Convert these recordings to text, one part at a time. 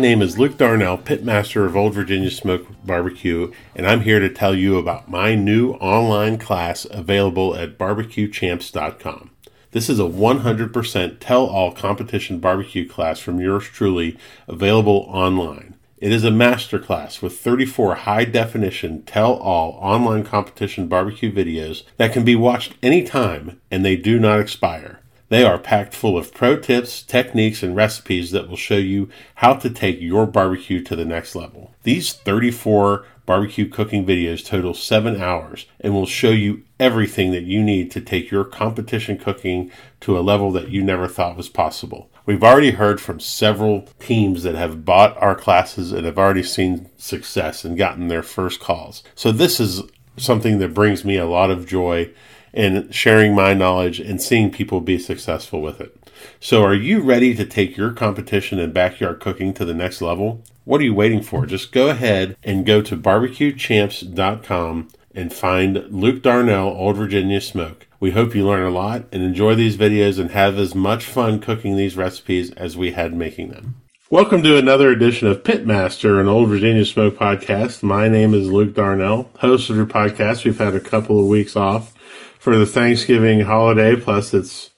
name is Luke Darnell, pitmaster of Old Virginia Smoke Barbecue, and I'm here to tell you about my new online class available at barbecuechamps.com. This is a 100% tell all competition barbecue class from yours truly, available online. It is a masterclass with 34 high definition tell all online competition barbecue videos that can be watched anytime and they do not expire. They are packed full of pro tips, techniques, and recipes that will show you how to take your barbecue to the next level. These 34 barbecue cooking videos total 7 hours and will show you everything that you need to take your competition cooking to a level that you never thought was possible. We've already heard from several teams that have bought our classes and have already seen success and gotten their first calls. So this is something that brings me a lot of joy in sharing my knowledge and seeing people be successful with it. So, are you ready to take your competition and backyard cooking to the next level? What are you waiting for? Just go ahead and go to barbecuechamps.com and find Luke Darnell, Old Virginia Smoke. We hope you learn a lot and enjoy these videos and have as much fun cooking these recipes as we had making them. Welcome to another edition of Pitmaster, an Old Virginia Smoke podcast. My name is Luke Darnell, host of your podcast. We've had a couple of weeks off for the Thanksgiving holiday, plus it's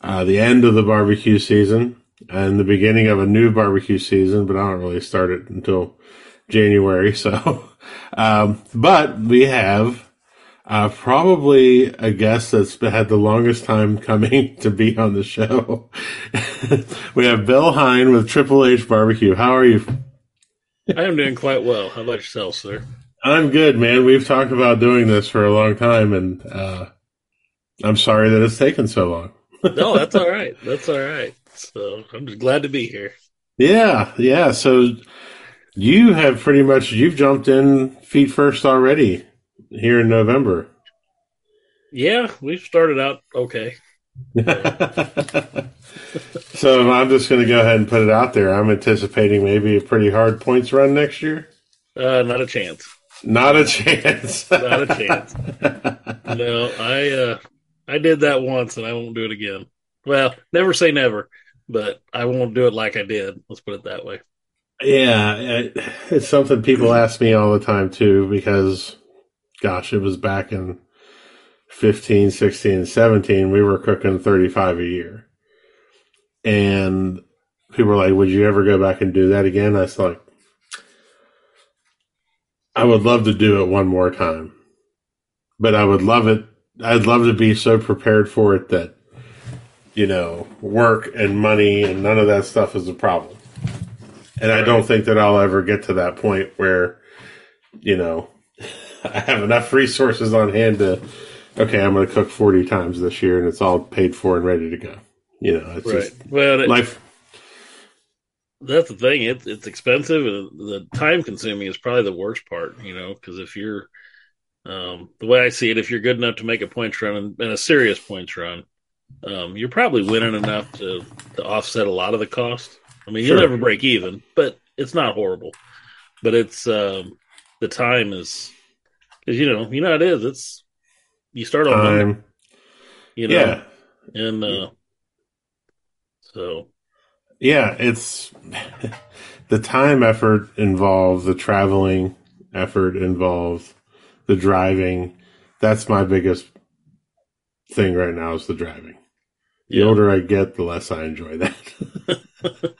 uh, the end of the barbecue season and the beginning of a new barbecue season, but I don't really start it until January. So, um, but we have uh, probably a guest that's had the longest time coming to be on the show. we have Bill Heyen with Triple H Barbecue. How are you? I am doing quite well. How about yourself, sir? I'm good, man. We've talked about doing this for a long time, and uh, I'm sorry that it's taken so long. No, that's all right. That's all right. So I'm just glad to be here. Yeah, yeah. So you have pretty much you've jumped in feet first already here in November. Yeah, we've started out okay. so I'm just going to go ahead and put it out there. I'm anticipating maybe a pretty hard points run next year. Uh, not a chance. Not a chance. Not a chance. No, I uh, I did that once, and I won't do it again. Well, never say never, but I won't do it like I did. Let's put it that way. Yeah, it's something people ask me all the time too because gosh, it was back in 15, 16, 17 we were cooking 35 a year. And people were like, "Would you ever go back and do that again?" I was like, I would love to do it one more time. But I would love it I'd love to be so prepared for it that you know, work and money and none of that stuff is a problem. And I don't think that I'll ever get to that point where, you know, I have enough resources on hand to, okay, I'm going to cook 40 times this year and it's all paid for and ready to go. You know, it's Right. just Well, it, life. that's the thing. It's it's expensive, and the time consuming is probably the worst part. You know, because if you're um, the way I see it, if you're good enough to make a points run and, and a serious points run, um, you're probably winning enough to, to offset a lot of the cost. I mean, you'll never break even, but it's not horrible. But it's um, the time is because you know you know it is. It's you start on Monday, you know, Yeah. and uh, so Yeah. It's the time effort involved, the traveling effort involved, the driving. That's my biggest thing right now is the driving. The yeah. older I get, the less I enjoy that.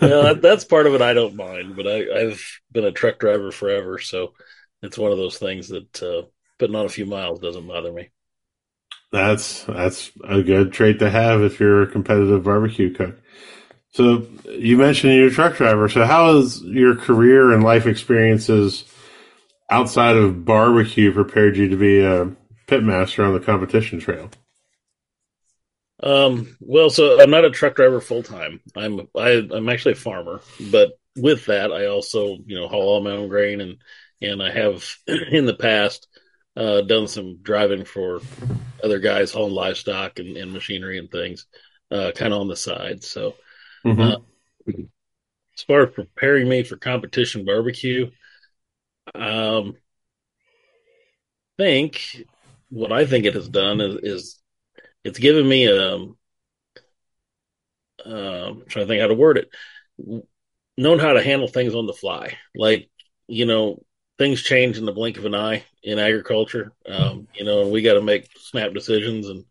yeah, that, that's part of it. I don't mind, but I, I've been a truck driver forever, so it's one of those things that uh, putting on a few miles doesn't bother me. That's that's a good trait to have if you're a competitive barbecue cook. So you mentioned you're a truck driver. So how has your career and life experiences outside of barbecue prepared you to be a pitmaster on the competition trail? Um, well, so I'm not a truck driver full time. I'm I, I'm actually a farmer, but with that, I also you know haul all my own grain and and I have in the past uh, done some driving for other guys hauling livestock and, and machinery and things, uh, kind of on the side. So Mhm. Uh, as far as preparing me for competition barbecue, um, think what I think it has done is, is it's given me um uh, I'm trying to think how to word it, Known how to handle things on the fly. Like you know, things change in the blink of an eye in agriculture. Um, you know, we got to make snap decisions, and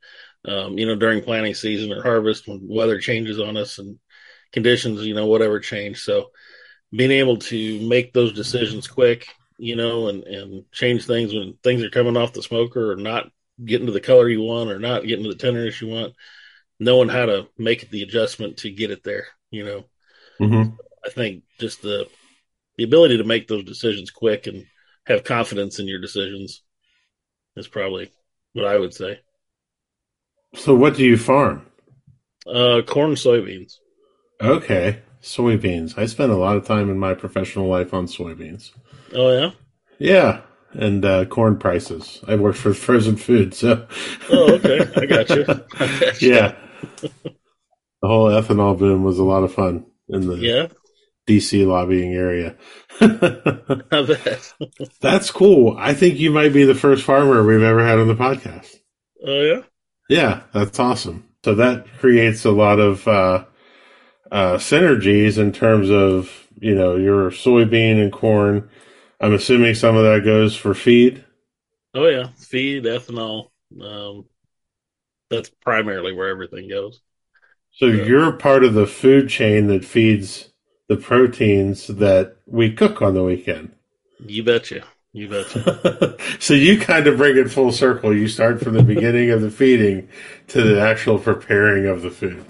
um, you know, during planting season or harvest when weather changes on us and conditions, you know, whatever change. So being able to make those decisions quick, you know, and, and change things when things are coming off the smoker or not getting to the color you want or not getting to the tenderness you want, knowing how to make the adjustment to get it there, you know. Mm-hmm. I think just the the ability to make those decisions quick and have confidence in your decisions is probably what I would say. So, what do you farm? Uh, corn, soybeans. Okay, soybeans. I spent a lot of time in my professional life on soybeans. Oh yeah. Yeah, and uh, corn prices. I worked for frozen food, so Oh okay. I got you. I got you. yeah. The whole ethanol boom was a lot of fun in the Yeah. DC lobbying area. I bet. That's cool. I think you might be the first farmer we've ever had on the podcast. Oh yeah. Yeah, that's awesome. So that creates a lot of uh, uh, synergies in terms of you know your soybean and corn. I'm assuming some of that goes for feed. Oh yeah. Feed, ethanol. Um, that's primarily where everything goes. So you're part of the food chain that feeds the proteins that we cook on the weekend. You betcha. You betcha. so you kind of bring it full circle. You start from the beginning of the feeding to the actual preparing of the food.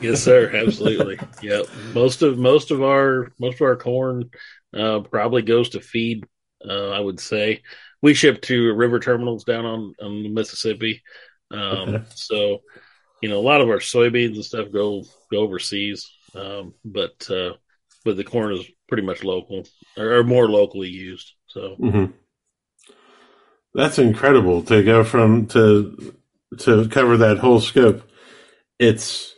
yes, sir. Absolutely. Yep. Most of most of our most of our corn uh, probably goes to feed. Uh, I would say we ship to river terminals down on on the Mississippi. Um, Okay. So you know a lot of our soybeans and stuff go go overseas, um, but uh, but the corn is pretty much local or, or more locally used. So hmm That's incredible to go from to to cover that whole scope. It's,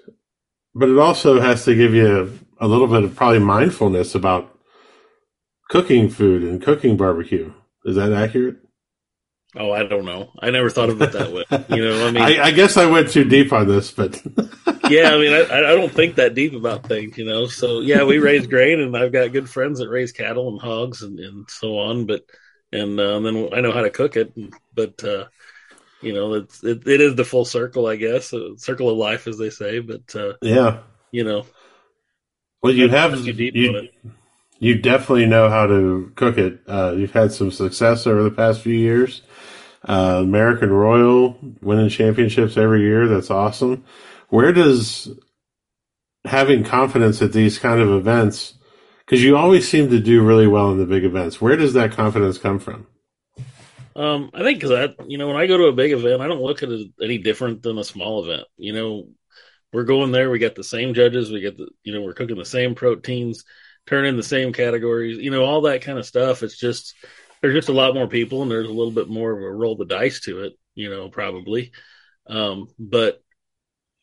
but it also has to give you a little bit of probably mindfulness about cooking food and cooking barbecue. Is that accurate? oh, I don't know. I never thought of it that way. You know, I mean, I, I guess I went too deep on this, but yeah, I mean, I, I don't think that deep about things, you know. So yeah, we raise grain, and I've got good friends that raise cattle and hogs and, and so on. But and uh, then I know how to cook it. But uh, you know, it's it, it is the full circle, I guess, a circle of life, as they say. But uh, yeah. you know, Well, you have too deep on you, it. You definitely know how to cook it. Uh, you've had some success over the past few years. Uh, American Royal winning championships every year. That's awesome. Where does having confidence at these kind of events, because you always seem to do really well in the big events, where does that confidence come from? Um, I think because I, you know, when I go to a big event, I don't look at it any different than a small event. You know, we're going there, we got the same judges, we get the, you know, we're cooking the same proteins, turning the same categories, you know, all that kind of stuff. It's just there's just a lot more people, and there's a little bit more of a roll the dice to it, you know, probably. Um, but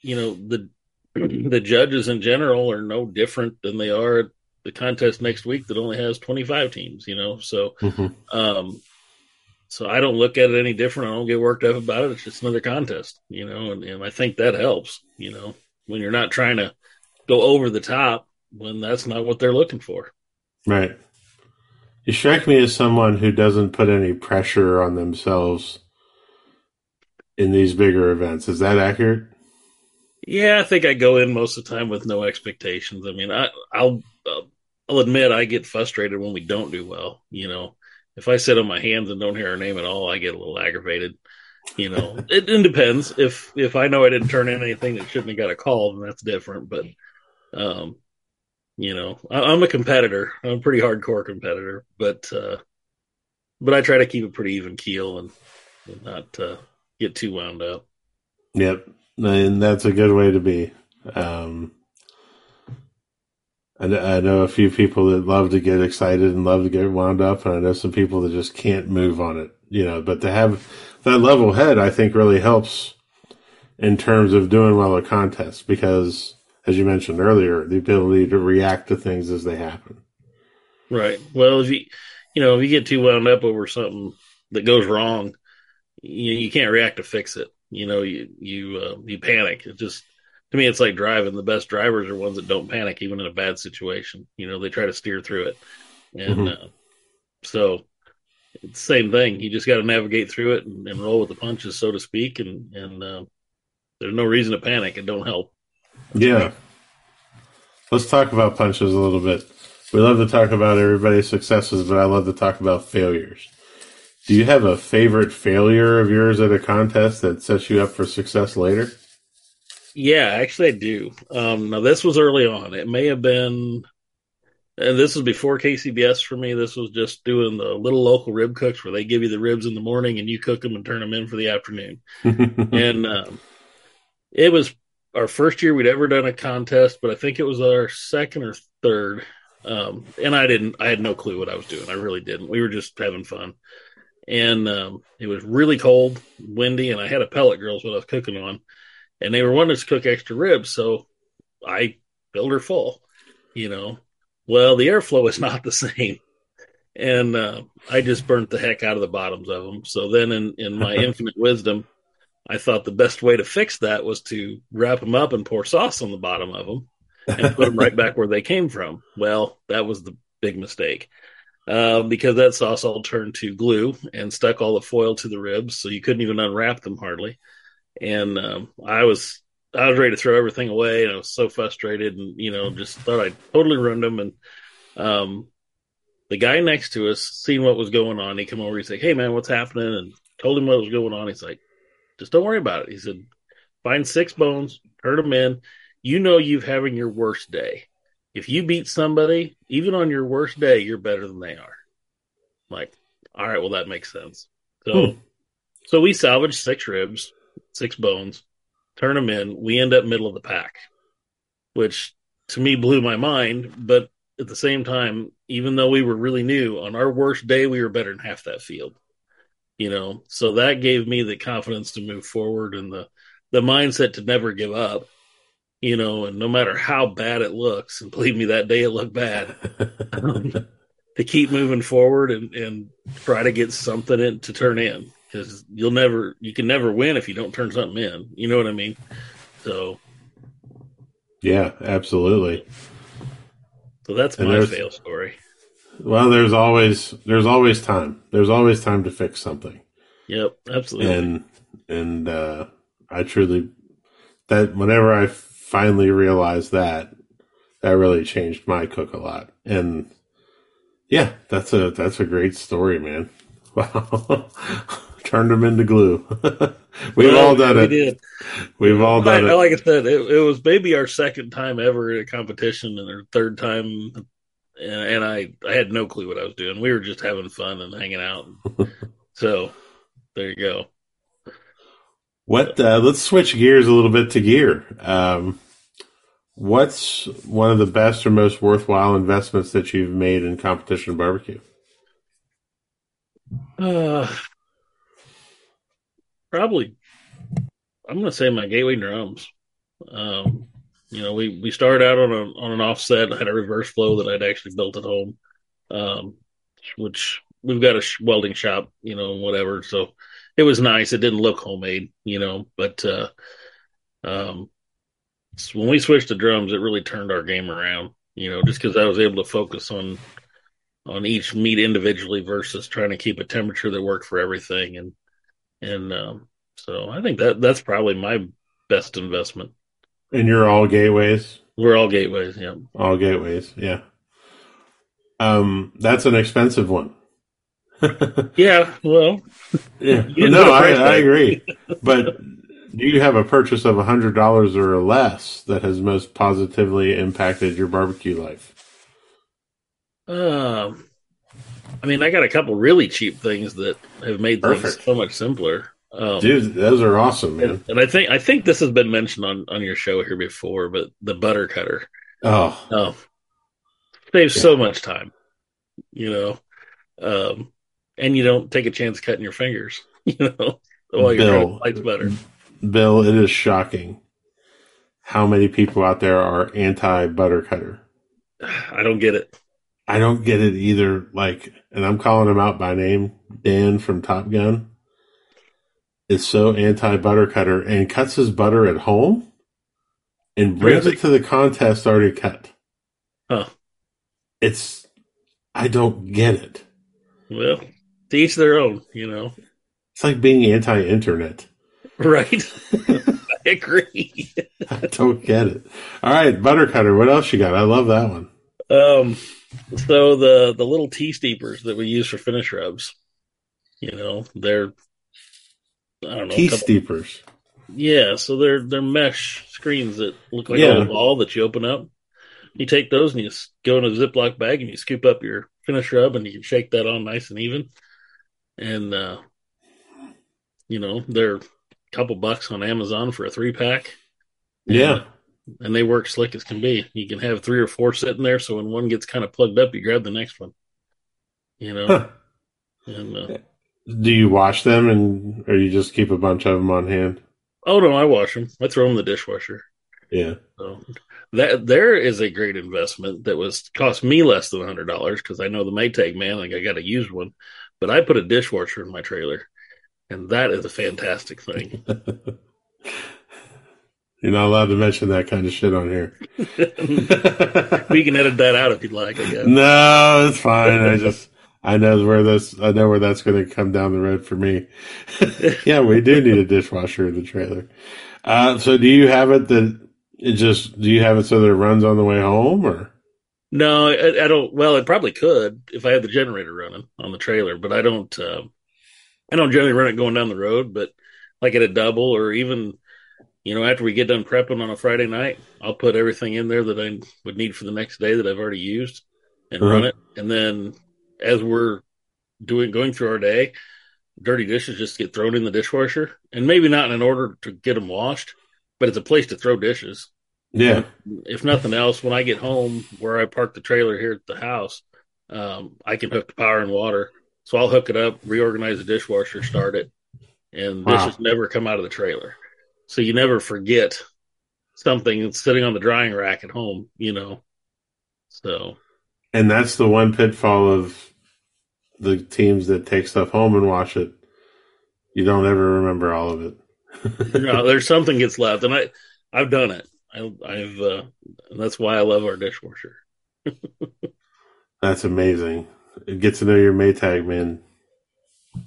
you know, the the judges in general are no different than they are at the contest next week that only has 25 teams, you know, so. Mhm. Um, so I don't look at it any different. I don't get worked up about it. It's just another contest, you know, and, and I think that helps, you know, when you're not trying to go over the top when that's not what they're looking for. Right. You strike me as someone who doesn't put any pressure on themselves in these bigger events. Is that accurate? Yeah, I think I go in most of the time with no expectations. I mean, I, I'll uh, I'll admit I get frustrated when we don't do well. You know, if I sit on my hands and don't hear our name at all, I get a little aggravated. You know, it, it depends. If if I know I didn't turn in anything that shouldn't have got a call, then that's different. But, um, you know, I, I'm a competitor. I'm a pretty hardcore competitor, but uh, but I try to keep a pretty even keel and, and not uh, get too wound up. Yep. And that's a good way to be. Um, I know a few people that love to get excited and love to get wound up, and I know some people that just can't move on it, you know, but to have that level head, I think really helps in terms of doing well at contests because, as you mentioned earlier, the ability to react to things as they happen. Right. Well, if you you know if you get too wound up over something that goes wrong, you, you can't react to fix it. You know, you you uh, you panic. It just to me, it's like driving. The best drivers are ones that don't panic even in a bad situation. You know, they try to steer through it, and Mhm. uh, so it's the same thing. You just got to navigate through it and, and roll with the punches, so to speak. And and uh, there's no reason to panic. It don't help. Yeah. Let's talk about punches a little bit. We love to talk about everybody's successes, but I love to talk about failures. Do you have a favorite failure of yours at a contest that sets you up for success later? Yeah, actually, I do. Um, now, this was early on. It may have been, and this was before KCBS for me. This was just doing the little local rib cooks where they give you the ribs in the morning and you cook them and turn them in for the afternoon. and um, it was our first year we'd ever done a contest, but I think it was our second or third. Um, and I didn't, I had no clue what I was doing. I really didn't. We were just having fun. And um, it was really cold, windy, and I had a pellet grill is what I was cooking on. And they were wanting us to cook extra ribs, so I filled her full, you know. Well, the airflow is not the same. And uh, I just burnt the heck out of the bottoms of them. So then, in, in my infinite wisdom, I thought the best way to fix that was to wrap them up and pour sauce on the bottom of them and put them right back where they came from. Well, that was the big mistake uh, because that sauce all turned to glue and stuck all the foil to the ribs, so you couldn't even unwrap them hardly. And um, I was I was ready to throw everything away, and I was so frustrated, and you know, just thought I totally ruined them. And um, the guy next to us, seeing what was going on, he come over. He's like, "Hey, man, what's happening?" And told him what was going on. He's like, "Just don't worry about it." He said, "Find six bones, turn them in. You know you've having your worst day. If you beat somebody, even on your worst day, you're better than they are." I'm like, all right, well that makes sense. So, Hmm. so we salvaged six ribs, six bones, turn them in. We end up middle of the pack, which to me blew my mind. But at the same time, even though we were really new, on our worst day, we were better than half that field. You know, so that gave me the confidence to move forward and the the mindset to never give up. You know, and no matter how bad it looks, and believe me, that day it looked bad um, to keep moving forward and, and try to get something in to turn in because you'll never you can never win if you don't turn something in you know what i mean so yeah, absolutely. so that's And my fail story Well, there's always there's always time. There's always time to fix something. yep absolutely and and uh, I truly that whenever I finally realized that, that really changed my cook a lot. And yeah, that's a that's a great story, man. Wow, turned them into glue. We've Well, all done we it. did We've all done I, it. like i said it, it was maybe our second time ever at a competition and our third time and, and i i had no clue what i was doing we were just having fun and hanging out so there you go What? Uh, let's switch gears a little bit to gear. Um, what's one of the best or most worthwhile investments that you've made in competition barbecue? Uh, probably. I'm going to say my gateway drums. Um, you know, we we started out on a on an offset. I had a reverse flow that I'd actually built at home, um, which we've got a welding shop, you know, whatever. So it was nice. It didn't look homemade, you know, but uh, um, so when we switched to drums, it really turned our game around. You know, just because I was able to focus on on each meat individually versus trying to keep a temperature that worked for everything and and um, so I think that that's probably my best investment. And you're all gateways. We're all gateways, yeah. All gateways, yeah. Um, that's an expensive one. Yeah, well, yeah. No, I, I agree. But do you have a purchase of a hundred dollars or less that has most positively impacted your barbecue life? um, I mean, I got a couple really cheap things that have made things so much simpler. Um, Dude, those are awesome, man. and, I think I think this has been mentioned on on your show here before, but the butter cutter. Oh, Oh, saves so much time, you know, um, and you don't take a chance cutting your fingers, you know, while you're Bill. butter. Bill, it is shocking how many people out there are anti butter cutter. I don't get it. I don't get it either. Like, and I'm calling him out by name, Dan from Top Gun. Is so anti butter cutter and cuts his butter at home and brings Really? it to the contest already cut. Huh. It's I don't get it. Well, to each their own, you know. It's like being anti internet. Right. I agree. I don't get it. All right, butter cutter. What else you got? I love that one. Um, so the the little tea steepers that we use for finish rubs, you know, they're I don't know, a Tea couple- steepers. yeah. So they're they're mesh screens that look like Yeah. a little ball that you open up. You take those and you go in a Ziploc bag and you scoop up your finish rub and you can shake that on nice and even. And uh, you know they're a couple bucks on Amazon for a three pack. Yeah. and they work slick as can be. You can have three or four sitting there, so when one gets kind of plugged up, you grab the next one. You know, Huh. and uh, Do you wash them and or you just keep a bunch of them on hand? oh no, I wash them. I throw them in the dishwasher. Yeah. So that there is a great investment that was cost me less than a hundred dollars because I know the Maytag man, like I got a used one, but I put a dishwasher in my trailer, and that is a fantastic thing. You're not allowed to mention that kind of shit on here. we can edit that out if you'd like. I guess. no, it's fine. I just I know where this I know where that's going to come down the road for me. yeah, we do need a dishwasher in the trailer. Uh, so do you have it that it just do you have it so that it runs on the way home or No, I, I don't. Well, it probably could if I had the generator running on the trailer, but I don't. Uh, I don't generally run it going down the road, but like at a double or even, you know, after we get done prepping on a Friday night, I'll put everything in there that I would need for the next day that I've already used and Uh-huh. run it. And then as we're doing going through our day, dirty dishes just get thrown in the dishwasher, and maybe not in an order to get them washed, but it's a place to throw dishes yeah if nothing else, when I get home where I park the trailer here at the house, um, I can hook the power and water. So I'll hook it up, reorganize the dishwasher, start it, and Wow. dishes never come out of the trailer. So you never forget something that's sitting on the drying rack at home, you know. So and that's the one pitfall of the teams that take stuff home and wash it. You don't ever remember all of it. no, there's something gets left, and I I've done it. I, I've uh, that's why I love our dishwasher. That's amazing. Get to know your Maytag, man.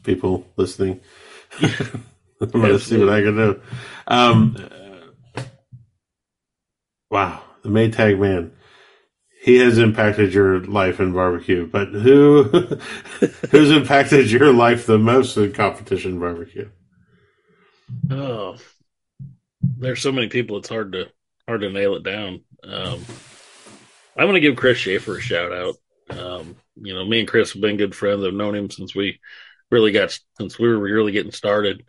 People listening. I'm going to see what I can do. Um, uh, wow. The Maytag man. He has impacted your life in barbecue, but who who's impacted your life the most in competition barbecue? Oh, there's so many people. It's hard to hard to nail it down. Um, I'm going to give Chris Schaefer a shout out. Um, you know, me and Chris have been good friends. I've known him since we really got since we were really getting started,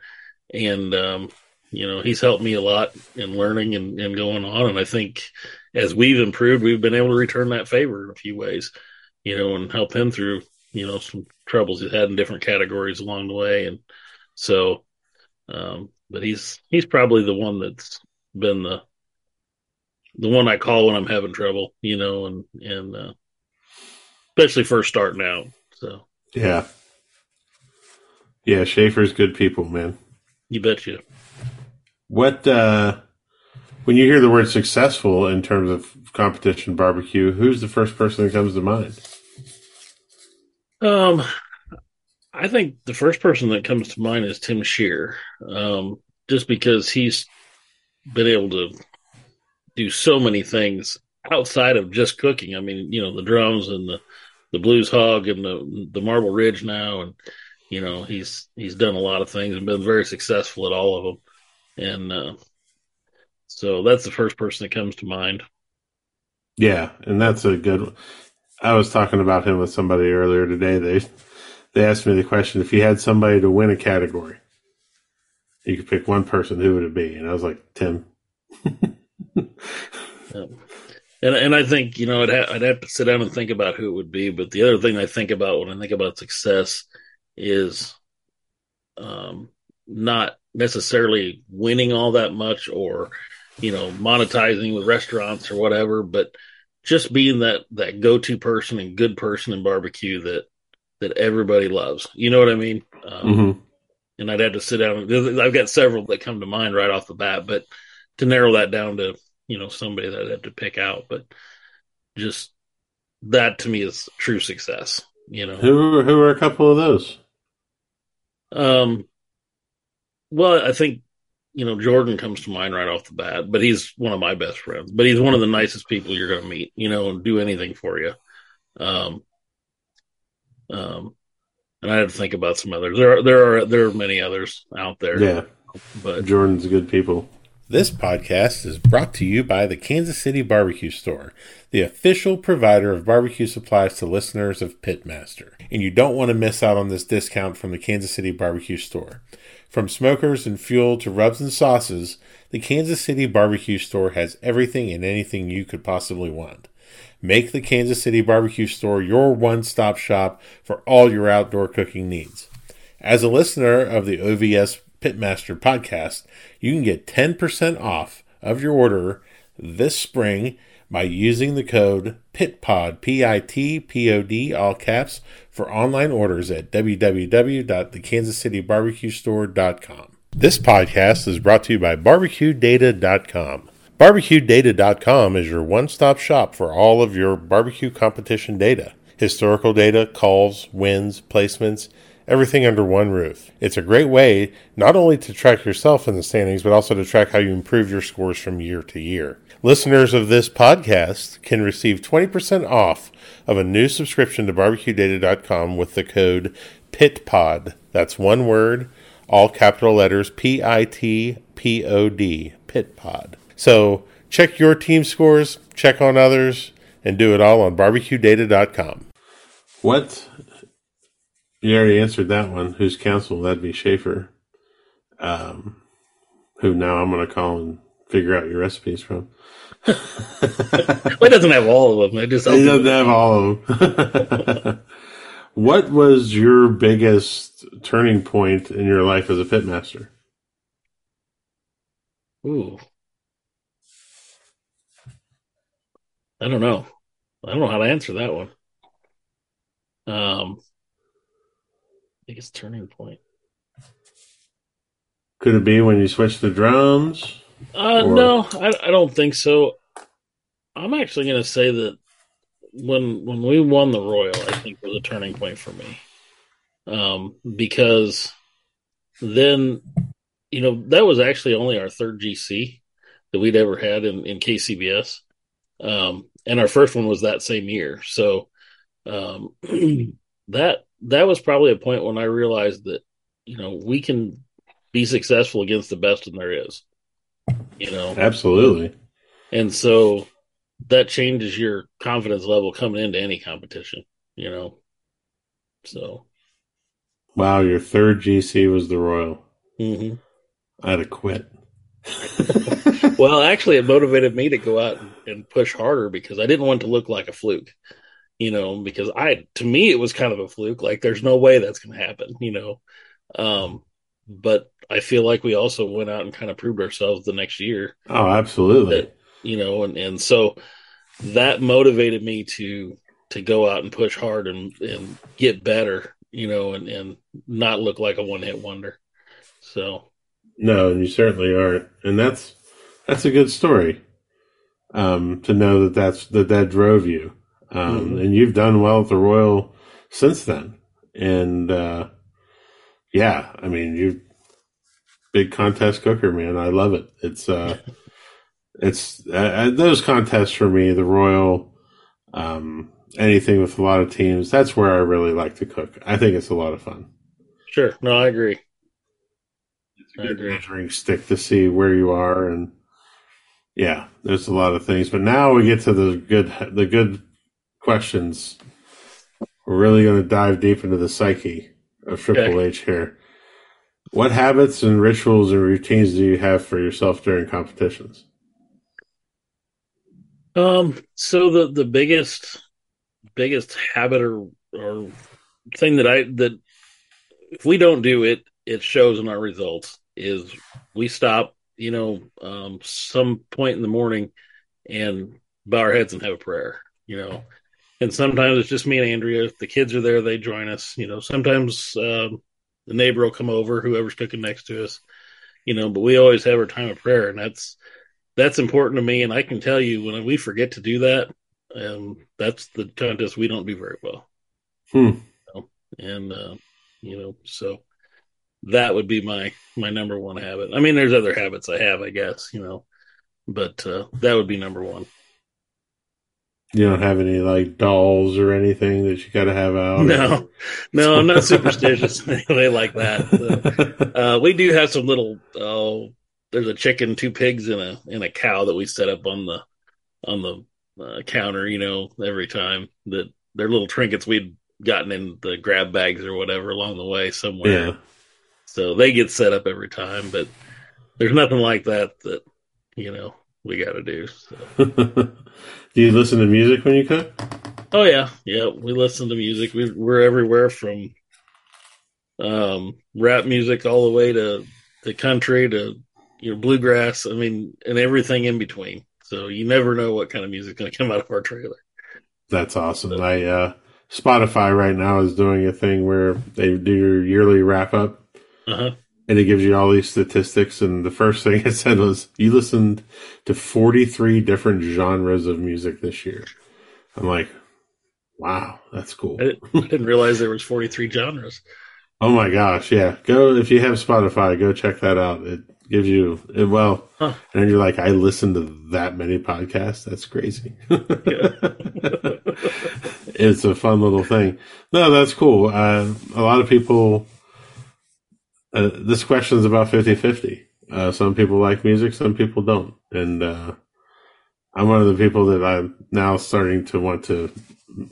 and um, you know, he's helped me a lot in learning and, and going on. And I think as we've improved, we've been able to return that favor in a few ways. You know, and help him through you know some troubles he's had in different categories along the way, and so um, but he's he's probably the one that's been the the one I call when I'm having trouble, you know, and and uh, especially first starting out. So Yeah. Yeah, Schaefer's good people, man. you bet you. What uh when you hear the word successful in terms of competition barbecue, who's the first person that comes to mind? Um, I think the first person that comes to mind is Tim Scheer, um, just because he's been able to do so many things outside of just cooking. I mean, you know, the drums and the the blues hog and the the Marble Ridge now, and you know, he's he's done a lot of things and been very successful at all of them, and uh, so that's the first person that comes to mind. Yeah, and that's a good I was talking about him with somebody earlier today. They they asked me the question if you had somebody to win a category, you could pick one person, who would it be? And I was like, Tim. Um, and and I think you know I'd, ha- I'd have to sit down and think about who it would be. But the other thing I think about when I think about success is um, not necessarily winning all that much or you know monetizing with restaurants or whatever, but just being that that go to person and good person in barbecue that that everybody loves. You know what I mean? Um, hmm and I'd have to sit down. I've got several that come to mind right off the bat, but to narrow that down to you know somebody that I'd have to pick out, but just that to me is true success. You know, Who who are a couple of those? um, well, I think you know Jordan comes to mind right off the bat, but he's one of my best friends. But he's one of the nicest people you're going to meet. You know, and do anything for you. Um, um, and I had to think about some others. There are there are there are many others out there. Yeah, but Jordan's good people. This podcast is brought to you by the Kansas City Barbecue Store, the official provider of barbecue supplies to listeners of Pitmaster. And you don't want to miss out on this discount from the Kansas City Barbecue Store. From smokers and fuel to rubs and sauces, the Kansas City Barbecue Store has everything and anything you could possibly want. Make the Kansas City Barbecue Store your one stop shop for all your outdoor cooking needs. As a listener of the OVS Pitmaster podcast, you can get 10% off of your order this spring by using the code PITPOD, P I T P O D, all caps, for online orders at www.thekansascitybarbecuestore.com. This podcast is brought to you by BarbecueData.com. BarbecueData.com is your one stop shop for all of your barbecue competition data historical data, calls, wins, placements, everything under one roof. It's a great way not only to track yourself in the standings, but also to track how you improve your scores from year to year. Listeners of this podcast can receive 20% off of a new subscription to barbecuedata.com with the code PITPOD. That's one word, all capital letters P I T P O D, PITPOD. So check your team scores, check on others, and do it all on barbecuedata.com. What? You already answered that one. Whose counsel? That'd be Schaefer. Um, who now I'm going to call and figure out your recipes from. Well, it doesn't have all of them. It just He doesn't have all of them. what was your biggest turning point in your life as a pitmaster? Ooh. I don't know. I don't know how to answer that one. Um, biggest turning point. Could it be when you switched to drums? Uh, Or- no, I, I don't think so. I'm actually going to say that when when we won the Royal, I think was a turning point for me, um, because then you know that was actually only our third GC that we'd ever had in in KCBS, um, and our first one was that same year. So um, that that was probably a point when I realized that you know we can be successful against the best and there is, you know, Absolutely. and so that changes your confidence level coming into any competition, you know. So, Wow, your third GC was the Royal. mhm. I'd have quit. well, actually, it motivated me to go out and, and push harder because I didn't want to look like a fluke, you know. Because I, to me, it was kind of a fluke. Like, there's no way that's going to happen, you know. Um, but I feel like we also went out and kind of proved ourselves the next year. oh, absolutely. that you know and and so that motivated me to to go out and push hard and and get better you know and and not look like a one hit wonder so No, and you certainly aren't, and that's that's a good story. Um, to know that that's that that drove you, um, Mhm. and you've done well at the Royal since then. And uh, yeah, I mean, you big contest cooker, man. I love it. It's uh, it's uh, uh, those contests for me, the Royal, um, anything with a lot of teams. That's where I really like to cook. I think it's a lot of fun. sure no i agree It's a I good agree. measuring stick to see where you are, and yeah, there's a lot of things. But now we get to the good, the good questions. We're really going to dive deep into the psyche of Triple Okay. H here. What habits and rituals and routines do you have for yourself during competitions? um so the the biggest biggest habit or or thing that i that if we don't do it it shows in our results is we stop you know um some point in the morning and bow our heads and have a prayer you know. And sometimes it's just me and andrea. If the kids are there they join us you know. Sometimes um the neighbor will come over, whoever's cooking next to us, you know. But we always have our time of prayer, and that's that's important to me. And I can tell you when we forget to do that, um, that's the contest we don't do very well. Hmm. And uh, you know, so that would be my my number one habit. I mean, there's other habits I have, I guess, you know, but uh, that would be number one. You don't have any like dolls or anything that you got to have out. No, no, I'm not superstitious anyway like that. Uh, we do have some little. Oh, there's a chicken, two pigs, and a and a cow that we set up on the on the uh, counter. You know, every time that they're little trinkets we'd gotten in the grab bags or whatever along the way somewhere. yeah. So they get set up every time, but there's nothing like that that you know we got to do. So. do you listen to music when you cook? Oh yeah, yeah. We listen to music. We, we're everywhere from um, rap music all the way to the country to your bluegrass. I mean, and everything in between. So you never know what kind of music going to come out of our trailer. That's awesome. I uh, Spotify right now is doing a thing where they do your yearly wrap up, Uh huh. And it gives you all these statistics. And the first thing it said was you listened to 43 different genres of music this year. I'm like, wow, that's cool. I, didn't- I didn't realize there was 43 genres. Oh my gosh, yeah. Go if you have Spotify, go check that out. It gives you it, well, Huh. and you're like, I listened to that many podcasts. That's crazy. it's a fun little thing. No, that's cool. Uh, a lot of people. Uh, this question is about 50-50. Uh, some people like music, some people don't, and uh, I'm one of the people that I'm now starting to want to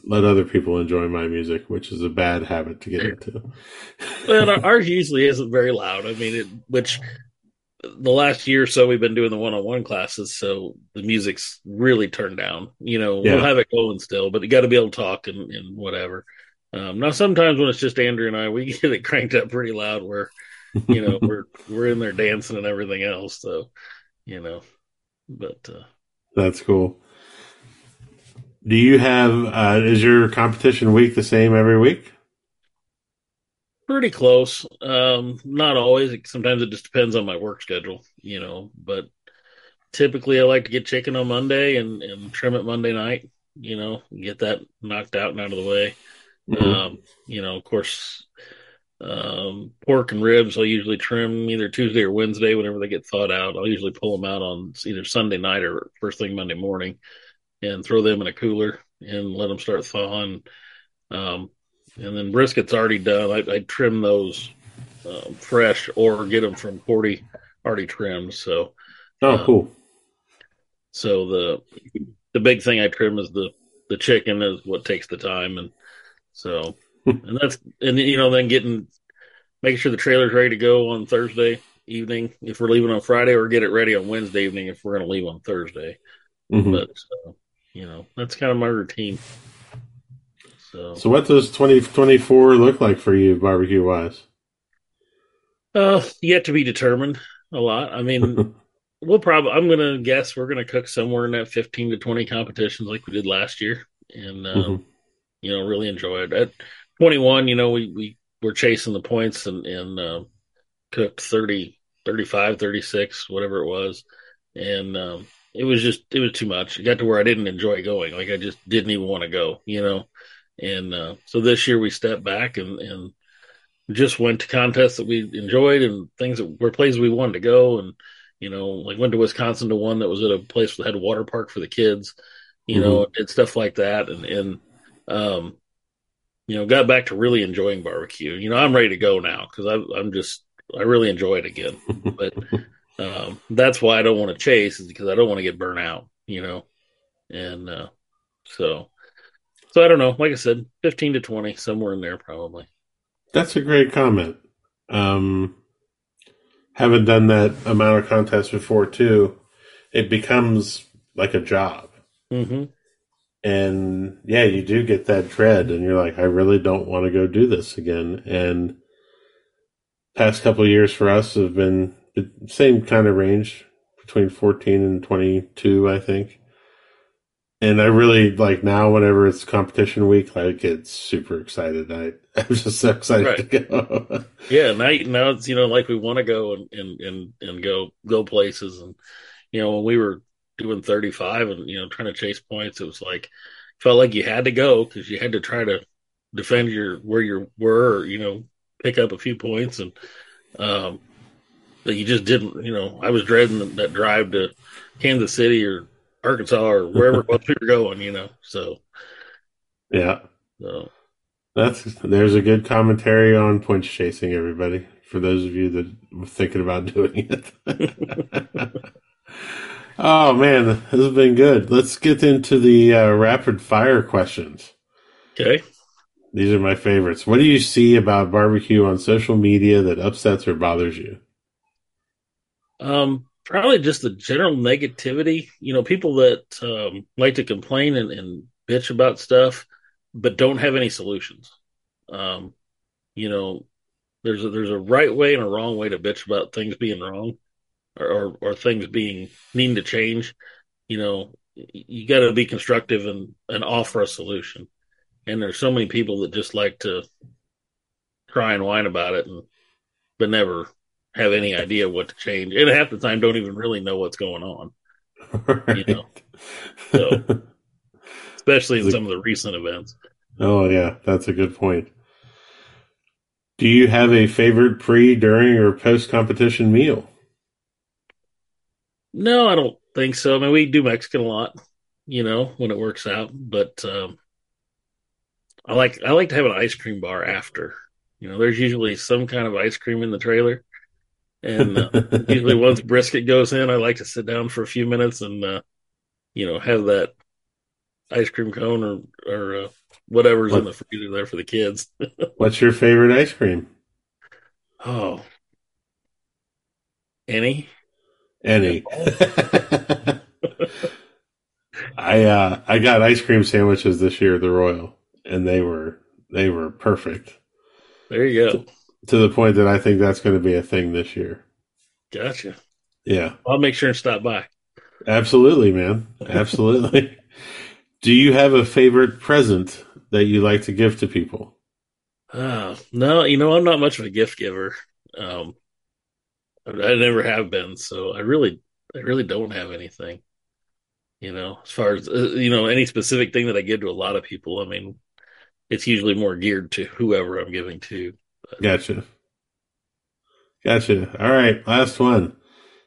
let other people enjoy my music, which is a bad habit to get into. well, our- ours usually isn't very loud. I mean, it, which the last year or so we've been doing the one-on-one classes, so the music's really turned down. You know, Yeah. we'll have it going still, but you got to be able to talk and, and whatever. Um, now, sometimes when it's just Andrew and I, we get it cranked up pretty loud. Where you know we're we're in there dancing and everything else. So you know, but uh, That's cool. Do you have uh, is your competition week the same every week? pretty close. Um, not always. Sometimes it just depends on my work schedule. You know, but typically I like to get chicken on Monday and, and trim it Monday night, you know, get that knocked out and out of the way. Mhm. Um, you know, of course, um, pork and ribs I'll usually trim either Tuesday or Wednesday whenever they get thawed out. I'll usually pull them out on either Sunday night or first thing Monday morning and throw them in a cooler and let them start thawing. Um, and then brisket's already done. I, I trim those um, fresh or get them from Forty already trimmed. So, Oh, Uh, cool. so the the big thing I trim is the the chicken is what takes the time, and so and that's and you know then getting making sure the trailer's ready to go on Thursday evening if we're leaving on Friday, or get it ready on Wednesday evening if we're going to leave on Thursday. Mhm. But uh, you know that's kind of my routine. So, So, what does 2024 look like for you, barbecue wise? uh, yet to be determined. A lot. I mean, we'll probably. I'm gonna guess we're gonna cook somewhere in that 15 to 20 competitions like we did last year, and um, Mhm. you know, really enjoy it. At 21, you know, we we were chasing the points and and uh, cooked 30, 35, 36, whatever it was, and um, it was just it was too much. It got to where I didn't enjoy going. Like I just didn't even want to go, you know. And uh, so this year we stepped back and and just went to contests that we enjoyed and things that were places we wanted to go and you know like went to wisconsin to one that was at a place that had a water park for the kids you know did stuff like that and and um you know got back to really enjoying barbecue. You know i'm ready to go now because i'm just i really enjoy it again. But um that's why i don't want to chase is because i don't want to get burnt out you know? And uh so so i don't know. Like i said 15 to 20 somewhere in there probably. That's a great comment. Um, haven't done that amount of contests before too. It becomes like a job, hmm and yeah, you do get that dread, and you're like, I really don't want to go do this again. And past couple of years for us have been the same kind of range between 14 and 22, I think. and I really like now. Whenever it's competition week, I get super excited. I I'm just so excited Right. to go. Yeah, now now it's you know like we want to go and, and and and go go places and you know when we were doing 35 and you know trying to chase points it was like felt like you had to go because you had to try to defend your where you were or you know pick up a few points and um that you just didn't you know I was dreading that drive to Kansas City or Arkansas or wherever else we were going you know so yeah, so that's there's a good commentary on points chasing. Everybody, for those of you that were thinking about doing it. oh man, this has been good. Let's get into the uh, rapid fire questions. okay These are my favorites. What do you see about barbecue on social media that upsets or bothers you? Um, probably just the general negativity. You know, people that um, like to complain and, and bitch about stuff, but don't have any solutions. Um, you know, there's a, there's a right way and a wrong way to bitch about things being wrong, or or, or things being needing to change. You know, you got to be constructive and and offer a solution. And there's so many people that just like to cry and whine about it, and but never have any idea what to change, and half the time don't even really know what's going on, You know, so- especially in some of the recent events. oh yeah, that's a good point. Do you have a favorite pre, during, or post competition meal? No, I don't think so. I mean, we do Mexican a lot, you know, when it works out, but um, I like I like to have an ice cream bar after. You know, there's usually some kind of ice cream in the trailer, and uh, usually once brisket goes in, I like to sit down for a few minutes and uh, you know have that ice cream cone or or uh, whatever's in the freezer there for the kids. What's your favorite ice cream? Oh, any? Any. I uh I got ice cream sandwiches this year at the Royal, and they were they were perfect There you go. to the point that I think that's going to be a thing this year. Gotcha. Yeah, I'll make sure and stop by. absolutely, man, absolutely. Do you have a favorite present that you like to give to people? Uh, no, you know, I'm not much of a gift giver. Um, I, never have been, so I really, I really don't have anything. You know, as far as uh, you know, any specific thing that I give to a lot of people, I mean, it's usually more geared to whoever I'm giving to. Gotcha. Gotcha. All right, last one.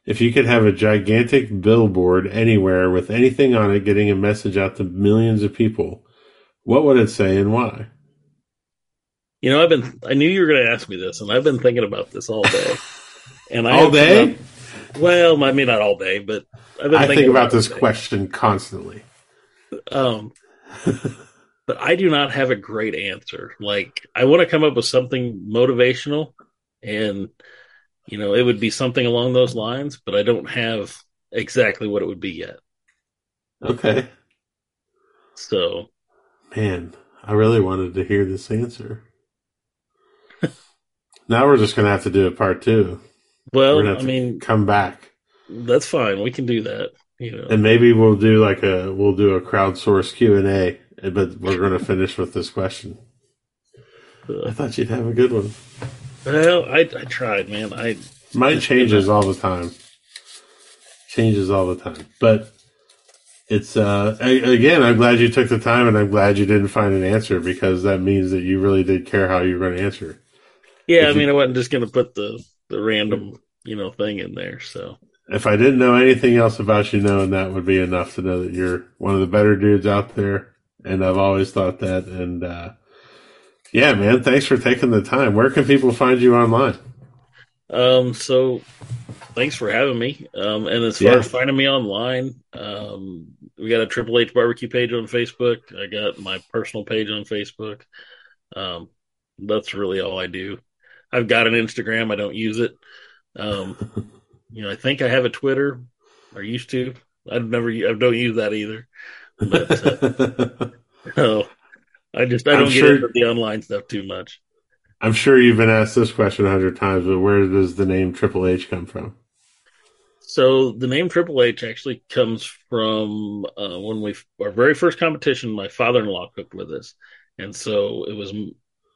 If you could have a gigantic billboard anywhere with anything on it getting a message out to millions of people, what would it say and why? You know, I've been, I knew you were going to ask me this, and I've been thinking about this all day. And I All day? up- well, I mean, not all day, but I've been I thinking think about it this day. question constantly. Um, but I do not have a great answer. Like, I want to come up with something motivational, and you know, it would be something along those lines. But I don't have exactly what it would be yet. Okay. So, Man, I really wanted to hear this answer. now we're just going to have to do a part two. Well, I mean, come back. that's fine. We can do that. You know, And maybe we'll do like a we'll do a crowdsourced Q and A, but we're going to finish with this question. I Uh, thought you'd have a good one. well, I, I tried, man. I Mine changes all the time. Changes all the time, but it's uh a- again. I'm glad you took the time, and I'm glad you didn't find an answer because that means that you really did care how you were going to answer. yeah, I If you- mean, I wasn't just going to put the the random you know thing in there. So, If I didn't know anything else about you, knowing that would be enough to know that you're one of the better dudes out there, and I've always thought that. And uh yeah, man, thanks for taking the time. Where can people find you online? Um, so thanks for having me. Um, and as far Yeah. as finding me online, um, we got a Triple H barbecue page on Facebook. I got my personal page on Facebook. Um, that's really all I do. I've got an Instagram. I don't use it. Um, you know, I think I have a Twitter. Or used to. I've never. I don't use that either. But uh, no, I just I I'm don't get sure- into the online stuff too much. I'm sure you've been asked this question a hundred times, but where does the name Triple H come from? So the name Triple H actually comes from uh, when we our very first competition. My father-in-law cooked with us, and so it was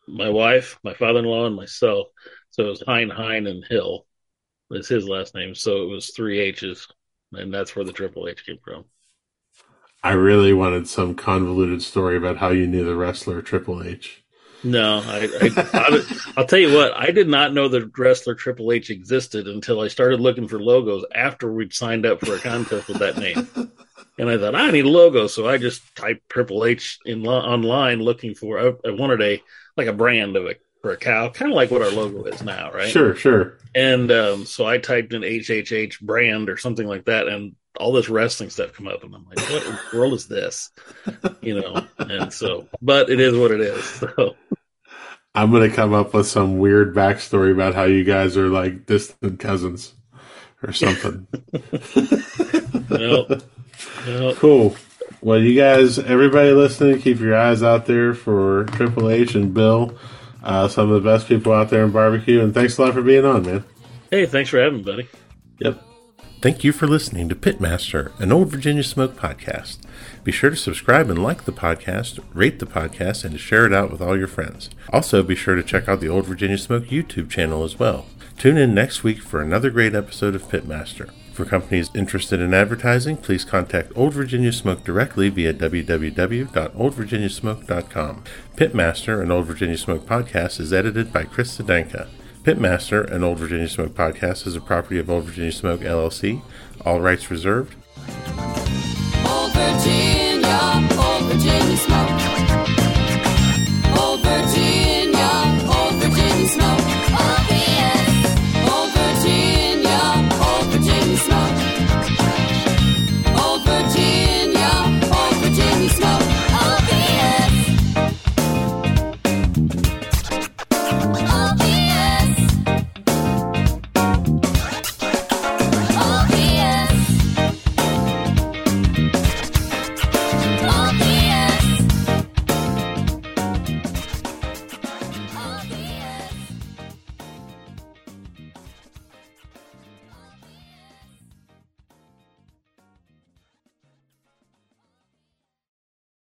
my wife, my father-in-law, and myself. So it was Heyen, Heyen, and Hill is his last name. So it was three H's, and that's where the Triple H came from. I really wanted some convoluted story about how you knew the wrestler Triple H. No, I, I, I I'll tell you what. I did not know the wrestler Triple H existed until I started looking for logos after we'd signed up for a contest with that name. And I thought I need a logo, so I just typed Triple H in online looking for. I, I wanted a like a brand of a for a cow, kind of like what our logo is now, right? Sure, sure. And um, so I typed in HHH brand or something like that, and all this wrestling stuff come up, and I'm like, what in the world is this? You know, and so, but it is what it is. So. I'm gonna come up with some weird backstory about how you guys are like distant cousins or something. Well, well, cool. Well, you guys, everybody listening, keep your eyes out there for Triple H and Bill, uh, some of the best people out there in barbecue. And thanks a lot for being on, man. hey, thanks for having me, buddy. Yep. Thank you for listening to Pitmaster, an old Virginia Smoke podcast. Be sure to subscribe and like the podcast, rate the podcast, and to share it out with all your friends. Also, be sure to check out the Old Virginia Smoke YouTube channel as well. Tune in next week for another great episode of Pitmaster. For companies interested in advertising, please contact Old Virginia Smoke directly via www.oldvirginiasmoke.com. Pitmaster, an Old Virginia Smoke podcast, is edited by Chris Sedanka. Pitmaster, an Old Virginia Smoke podcast, is a property of Old Virginia Smoke LLC. All rights reserved. Old Virginia,